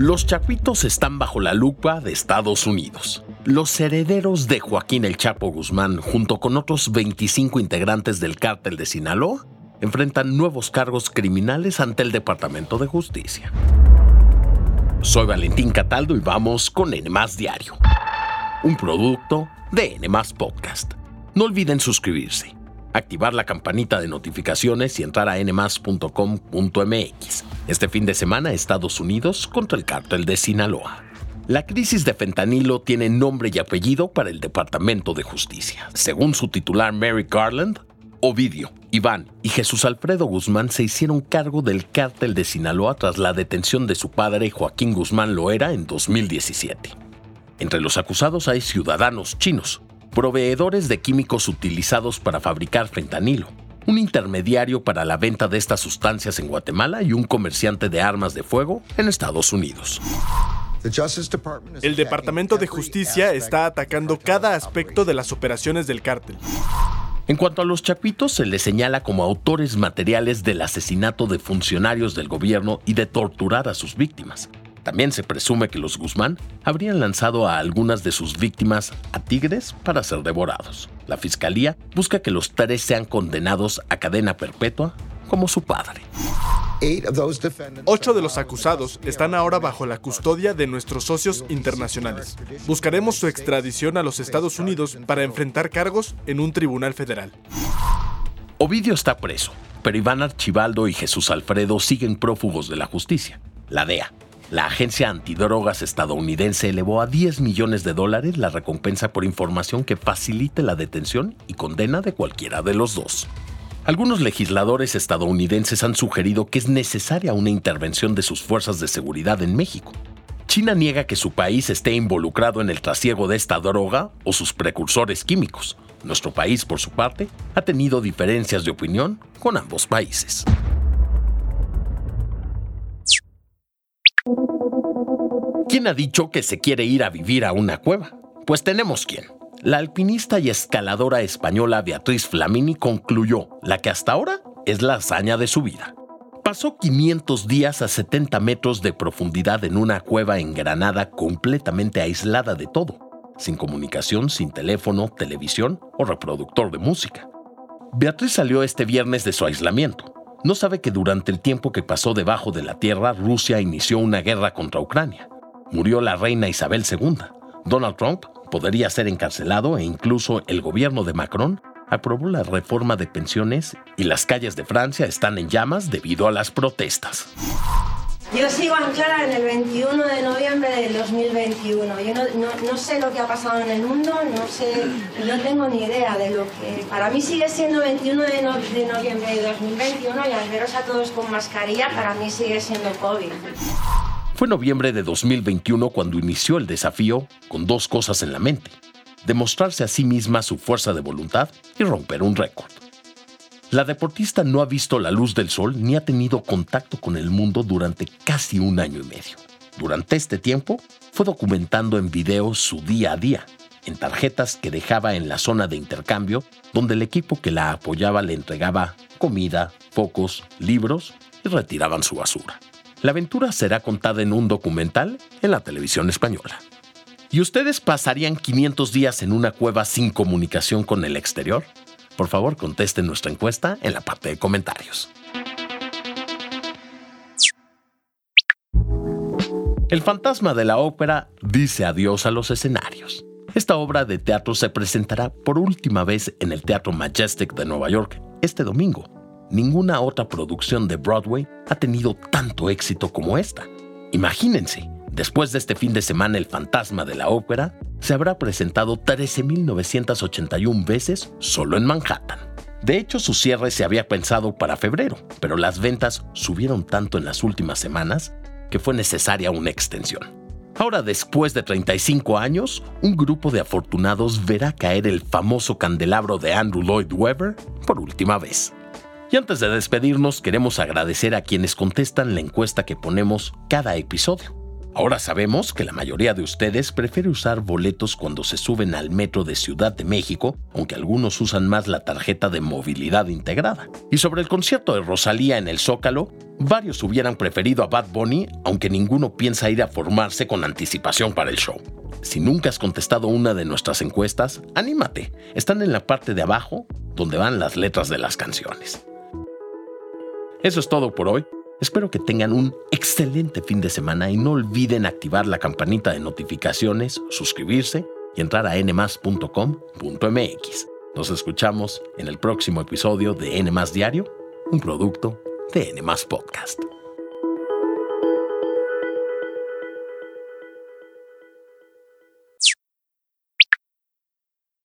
Los chapitos están bajo la lupa de Estados Unidos. Los herederos de Joaquín El Chapo Guzmán, junto con otros 25 integrantes del cártel de Sinaloa, enfrentan nuevos cargos criminales ante el Departamento de Justicia. Soy Valentín Cataldo y vamos con N Diario, un producto de N Podcast. No olviden suscribirse, activar la campanita de notificaciones y entrar a nmas.com.mx. Este fin de semana Estados Unidos contra el cártel de Sinaloa. La crisis de fentanilo tiene nombre y apellido para el Departamento de Justicia. Según su titular Mary Garland, Ovidio, Iván y Jesús Alfredo Guzmán se hicieron cargo del cártel de Sinaloa tras la detención de su padre Joaquín Guzmán Loera en 2017. Entre los acusados hay ciudadanos chinos, proveedores de químicos utilizados para fabricar fentanilo, un intermediario para la venta de estas sustancias en Guatemala y un comerciante de armas de fuego en Estados Unidos. El Departamento de Justicia está atacando cada aspecto de las operaciones del cártel. En cuanto a los chapitos, se les señala como autores materiales del asesinato de funcionarios del gobierno y de torturar a sus víctimas. También se presume que los Guzmán habrían lanzado a algunas de sus víctimas a tigres para ser devorados. La fiscalía busca que los tres sean condenados a cadena perpetua como su padre. Ocho de los acusados están ahora bajo la custodia de nuestros socios internacionales. Buscaremos su extradición a los Estados Unidos para enfrentar cargos en un tribunal federal. Ovidio está preso, pero Iván Archibaldo y Jesús Alfredo siguen prófugos de la justicia. La DEA, la agencia antidrogas estadounidense elevó a 10 millones de dólares la recompensa por información que facilite la detención y condena de cualquiera de los dos. Algunos legisladores estadounidenses han sugerido que es necesaria una intervención de sus fuerzas de seguridad en México. China niega que su país esté involucrado en el trasiego de esta droga o sus precursores químicos. Nuestro país, por su parte, ha tenido diferencias de opinión con ambos países. ¿Quién ha dicho que se quiere ir a vivir a una cueva? Pues tenemos quién. La alpinista y escaladora española Beatriz Flamini concluyó la que hasta ahora es la hazaña de su vida. Pasó 500 días a 70 metros de profundidad en una cueva en Granada completamente aislada de todo, sin comunicación, sin teléfono, televisión o reproductor de música. Beatriz salió este viernes de su aislamiento. No sabe que durante el tiempo que pasó debajo de la tierra, Rusia inició una guerra contra Ucrania murió la reina Isabel II. Donald Trump podría ser encarcelado e incluso el gobierno de Macron aprobó la reforma de pensiones y las calles de Francia están en llamas debido a las protestas. Yo sigo anclada en el 21 de noviembre del 2021. Yo no, sé lo que ha pasado en el mundo, no sé, no tengo ni idea de lo que... Para mí sigue siendo 21 de, de noviembre de 2021 y al veros a todos con mascarilla, para mí sigue siendo COVID. Fue noviembre de 2021 cuando inició el desafío con dos cosas en la mente, demostrarse a sí misma su fuerza de voluntad y romper un récord. La deportista no ha visto la luz del sol ni ha tenido contacto con el mundo durante casi un año y medio. Durante este tiempo, fue documentando en video su día a día, en tarjetas que dejaba en la zona de intercambio, donde el equipo que la apoyaba le entregaba comida, focos, libros y retiraban su basura. La aventura será contada en un documental en la televisión española. ¿Y ustedes pasarían 500 días en una cueva sin comunicación con el exterior? Por favor, contesten nuestra encuesta en la parte de comentarios. El fantasma de la ópera dice adiós a los escenarios. Esta obra de teatro se presentará por última vez en el Teatro Majestic de Nueva York este domingo ninguna otra producción de Broadway ha tenido tanto éxito como esta. Imagínense, después de este fin de semana El Fantasma de la Ópera se habrá presentado 13.981 veces solo en Manhattan. De hecho, su cierre se había pensado para febrero, pero las ventas subieron tanto en las últimas semanas que fue necesaria una extensión. Ahora, después de 35 años, un grupo de afortunados verá caer el famoso candelabro de Andrew Lloyd Webber por última vez. Y antes de despedirnos, queremos agradecer a quienes contestan la encuesta que ponemos cada episodio. Ahora sabemos que la mayoría de ustedes prefiere usar boletos cuando se suben al metro de Ciudad de México, aunque algunos usan más la tarjeta de movilidad integrada. Y sobre el concierto de Rosalía en el Zócalo, varios hubieran preferido a Bad Bunny, aunque ninguno piensa ir a formarse con anticipación para el show. Si nunca has contestado una de nuestras encuestas, anímate. Están en la parte de abajo, donde van las letras de las canciones. Eso es todo por hoy. Espero que tengan un excelente fin de semana y no olviden activar la campanita de notificaciones, suscribirse y entrar a nmas.com.mx. Nos escuchamos en el próximo episodio de N Diario, un producto de N Podcast.